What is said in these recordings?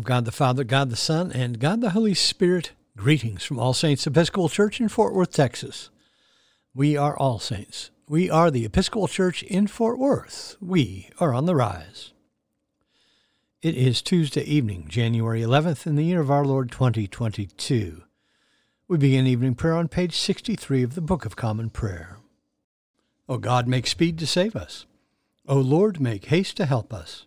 of God the Father, God the Son, and God the Holy Spirit, greetings from All Saints Episcopal Church in Fort Worth, Texas. We are All Saints. We are the Episcopal Church in Fort Worth. We are on the rise. It is Tuesday evening, January 11th, in the year of our Lord 2022. We begin evening prayer on page 63 of the Book of Common Prayer. O God, make speed to save us. O Lord, make haste to help us.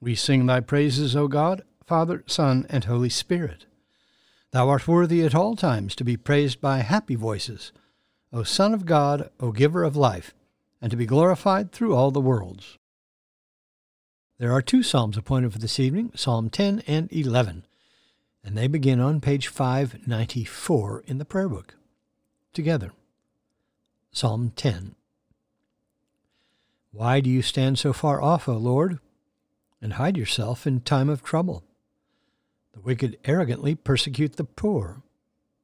we sing thy praises, O God, Father, Son, and Holy Spirit. Thou art worthy at all times to be praised by happy voices, O Son of God, O Giver of life, and to be glorified through all the worlds. There are two psalms appointed for this evening, Psalm 10 and 11, and they begin on page 594 in the prayer book. Together. Psalm 10. Why do you stand so far off, O Lord? And hide yourself in time of trouble. The wicked arrogantly persecute the poor,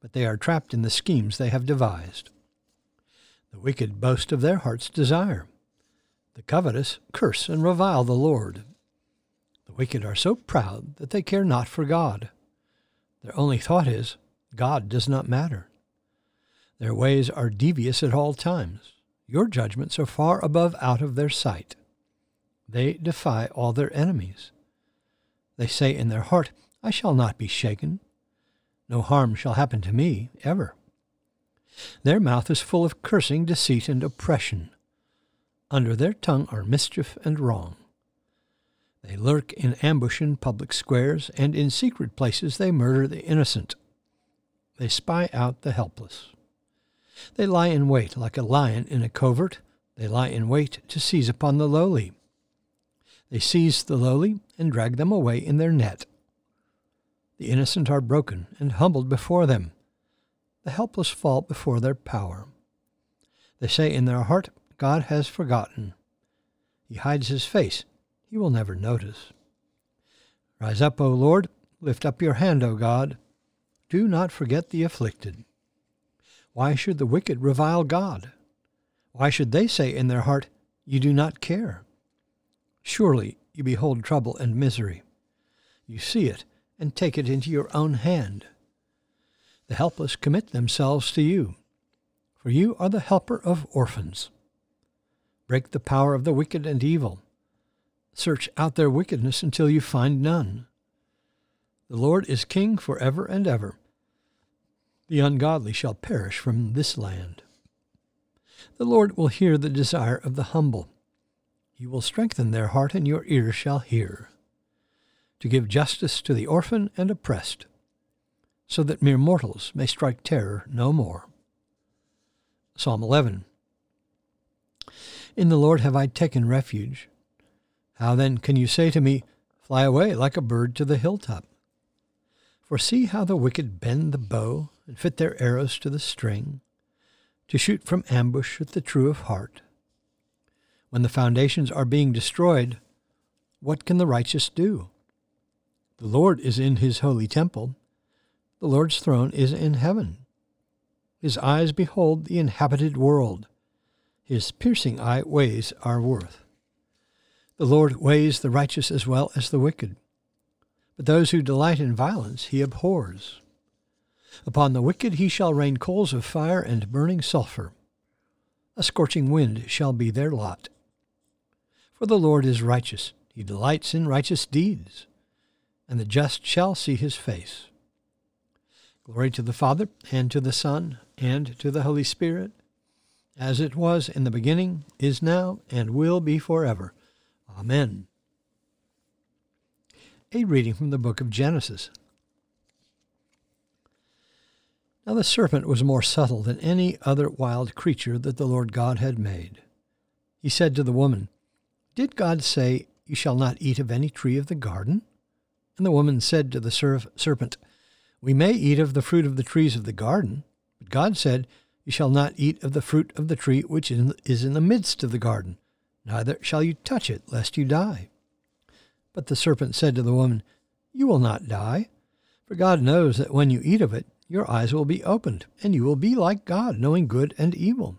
but they are trapped in the schemes they have devised. The wicked boast of their heart's desire. The covetous curse and revile the Lord. The wicked are so proud that they care not for God. Their only thought is, God does not matter. Their ways are devious at all times. Your judgments are far above out of their sight. They defy all their enemies. They say in their heart, I shall not be shaken. No harm shall happen to me, ever. Their mouth is full of cursing, deceit, and oppression. Under their tongue are mischief and wrong. They lurk in ambush in public squares, and in secret places they murder the innocent. They spy out the helpless. They lie in wait like a lion in a covert. They lie in wait to seize upon the lowly. They seize the lowly and drag them away in their net. The innocent are broken and humbled before them. The helpless fall before their power. They say in their heart, God has forgotten. He hides his face. He will never notice. Rise up, O Lord. Lift up your hand, O God. Do not forget the afflicted. Why should the wicked revile God? Why should they say in their heart, You do not care? Surely you behold trouble and misery. You see it and take it into your own hand. The helpless commit themselves to you, for you are the helper of orphans. Break the power of the wicked and evil. Search out their wickedness until you find none. The Lord is king for ever and ever. The ungodly shall perish from this land. The Lord will hear the desire of the humble you will strengthen their heart, and your ear shall hear, to give justice to the orphan and oppressed, so that mere mortals may strike terror no more. Psalm 11 In the Lord have I taken refuge. How then can you say to me, Fly away like a bird to the hilltop? For see how the wicked bend the bow and fit their arrows to the string, to shoot from ambush at the true of heart when the foundations are being destroyed, what can the righteous do? The Lord is in his holy temple. The Lord's throne is in heaven. His eyes behold the inhabited world. His piercing eye weighs our worth. The Lord weighs the righteous as well as the wicked. But those who delight in violence he abhors. Upon the wicked he shall rain coals of fire and burning sulphur. A scorching wind shall be their lot. For the Lord is righteous, he delights in righteous deeds, and the just shall see his face. Glory to the Father, and to the Son, and to the Holy Spirit, as it was in the beginning, is now, and will be forever. Amen. A reading from the book of Genesis. Now the serpent was more subtle than any other wild creature that the Lord God had made. He said to the woman, did God say, You shall not eat of any tree of the garden? And the woman said to the serpent, We may eat of the fruit of the trees of the garden, but God said, You shall not eat of the fruit of the tree which is in the midst of the garden, neither shall you touch it, lest you die. But the serpent said to the woman, You will not die, for God knows that when you eat of it, your eyes will be opened, and you will be like God, knowing good and evil.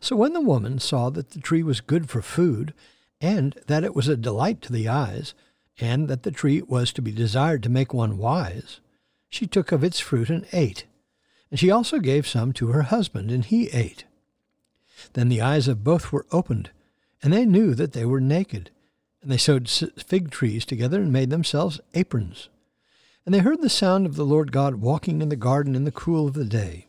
So when the woman saw that the tree was good for food, and that it was a delight to the eyes, and that the tree was to be desired to make one wise, she took of its fruit and ate. And she also gave some to her husband, and he ate. Then the eyes of both were opened, and they knew that they were naked. And they sewed fig trees together and made themselves aprons. And they heard the sound of the Lord God walking in the garden in the cool of the day.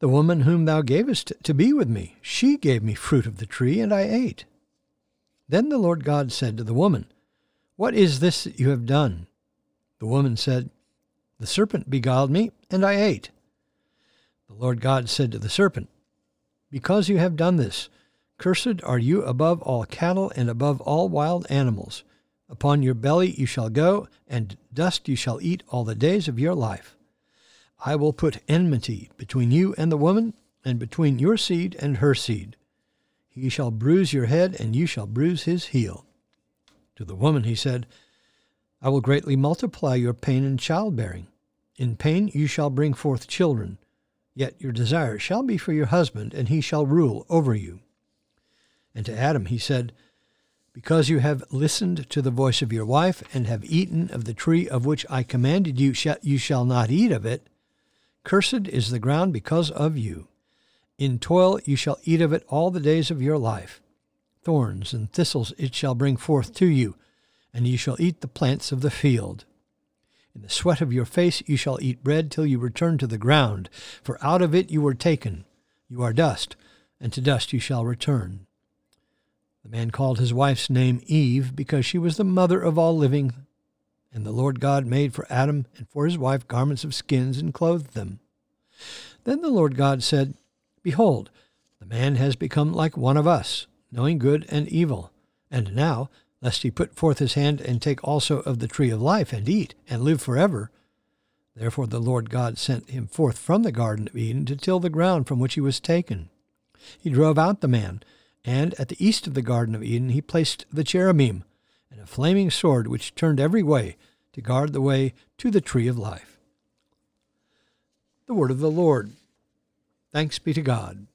The woman whom thou gavest to be with me, she gave me fruit of the tree, and I ate. Then the Lord God said to the woman, What is this that you have done? The woman said, The serpent beguiled me, and I ate. The Lord God said to the serpent, Because you have done this, cursed are you above all cattle and above all wild animals. Upon your belly you shall go, and dust you shall eat all the days of your life. I will put enmity between you and the woman, and between your seed and her seed. He shall bruise your head, and you shall bruise his heel. To the woman he said, I will greatly multiply your pain in childbearing. In pain you shall bring forth children. Yet your desire shall be for your husband, and he shall rule over you. And to Adam he said, Because you have listened to the voice of your wife, and have eaten of the tree of which I commanded you, you shall not eat of it. Cursed is the ground because of you. In toil you shall eat of it all the days of your life. Thorns and thistles it shall bring forth to you, and you shall eat the plants of the field. In the sweat of your face you shall eat bread till you return to the ground, for out of it you were taken. You are dust, and to dust you shall return. The man called his wife's name Eve, because she was the mother of all living. And the Lord God made for Adam and for his wife garments of skins and clothed them. Then the Lord God said, Behold, the man has become like one of us, knowing good and evil. And now lest he put forth his hand and take also of the tree of life and eat and live forever. Therefore the Lord God sent him forth from the Garden of Eden to till the ground from which he was taken. He drove out the man, and at the east of the Garden of Eden he placed the cherubim and a flaming sword which turned every way to guard the way to the tree of life. The word of the Lord. Thanks be to God.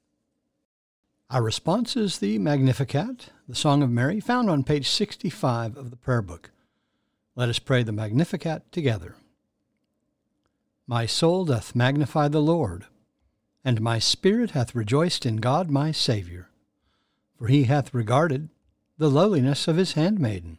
Our response is the Magnificat, the Song of Mary, found on page 65 of the Prayer Book. Let us pray the Magnificat together. My soul doth magnify the Lord, and my spirit hath rejoiced in God my Saviour, for he hath regarded the lowliness of his handmaiden.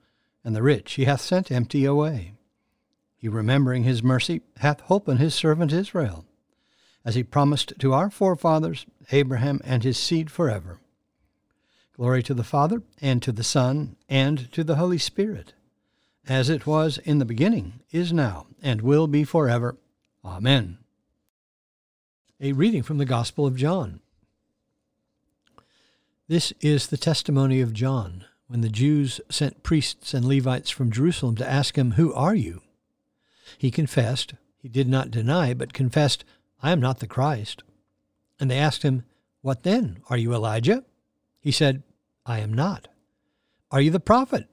and the rich he hath sent empty away. He, remembering his mercy, hath holpen his servant Israel, as he promised to our forefathers, Abraham and his seed forever. Glory to the Father, and to the Son, and to the Holy Spirit, as it was in the beginning, is now, and will be forever. Amen. A reading from the Gospel of John. This is the testimony of John when the Jews sent priests and Levites from Jerusalem to ask him, Who are you? He confessed, he did not deny, but confessed, I am not the Christ. And they asked him, What then? Are you Elijah? He said, I am not. Are you the prophet?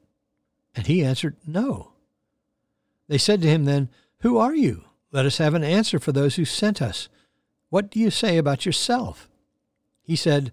And he answered, No. They said to him then, Who are you? Let us have an answer for those who sent us. What do you say about yourself? He said,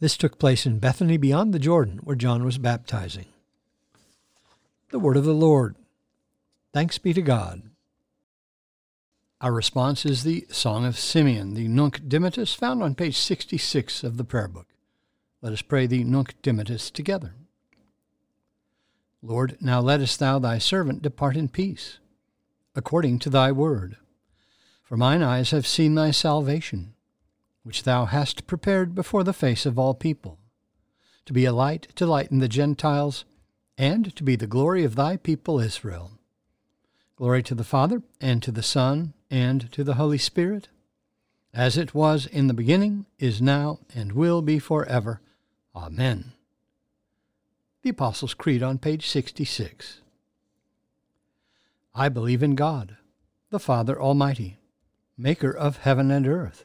This took place in Bethany beyond the Jordan, where John was baptizing. The word of the Lord. Thanks be to God. Our response is the Song of Simeon, the Nunc Dimittis, found on page 66 of the Prayer Book. Let us pray the Nunc Dimittis together. Lord, now lettest thou thy servant depart in peace, according to thy word. For mine eyes have seen thy salvation, which thou hast prepared before the face of all people, to be a light to lighten the Gentiles, and to be the glory of thy people Israel. Glory to the Father, and to the Son, and to the Holy Spirit, as it was in the beginning, is now, and will be forever. Amen the Apostles' Creed on page 66. I believe in God, the Father Almighty, maker of heaven and earth,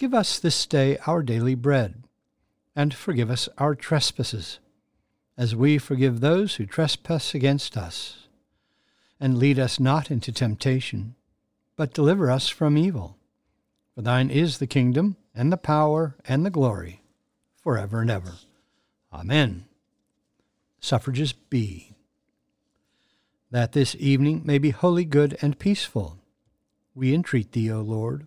Give us this day our daily bread, and forgive us our trespasses, as we forgive those who trespass against us. And lead us not into temptation, but deliver us from evil. For thine is the kingdom, and the power, and the glory, for ever and ever. Amen suffrages B. That this evening may be wholly good and peaceful, we entreat thee, O Lord.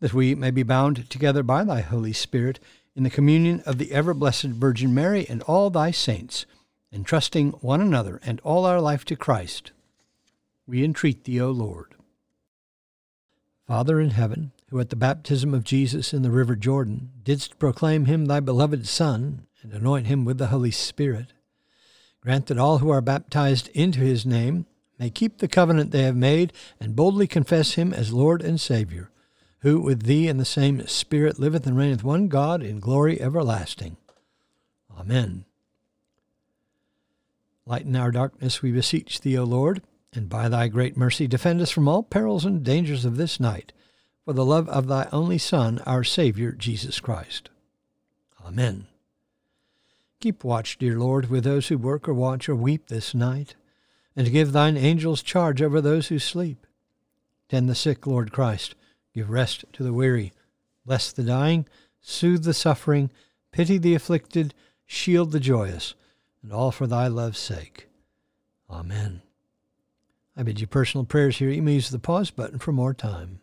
that we may be bound together by thy Holy Spirit in the communion of the ever blessed Virgin Mary and all thy saints, entrusting one another and all our life to Christ. We entreat thee, O Lord. Father in heaven, who at the baptism of Jesus in the river Jordan didst proclaim him thy beloved Son, and anoint him with the Holy Spirit, Grant that all who are baptized into his name may keep the covenant they have made and boldly confess him as Lord and Savior, who with thee in the same Spirit liveth and reigneth one God in glory everlasting. Amen. Lighten our darkness, we beseech thee, O Lord, and by thy great mercy defend us from all perils and dangers of this night, for the love of thy only Son, our Saviour, Jesus Christ. Amen. Keep watch, dear Lord, with those who work or watch or weep this night, and give thine angels charge over those who sleep. Tend the sick, Lord Christ. Give rest to the weary. Bless the dying. Soothe the suffering. Pity the afflicted. Shield the joyous. And all for thy love's sake. Amen. I bid you personal prayers here. You may use the pause button for more time.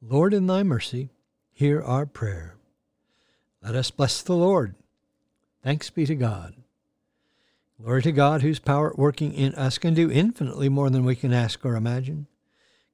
Lord, in thy mercy, hear our prayer. Let us bless the Lord. Thanks be to God. Glory to God, whose power working in us can do infinitely more than we can ask or imagine.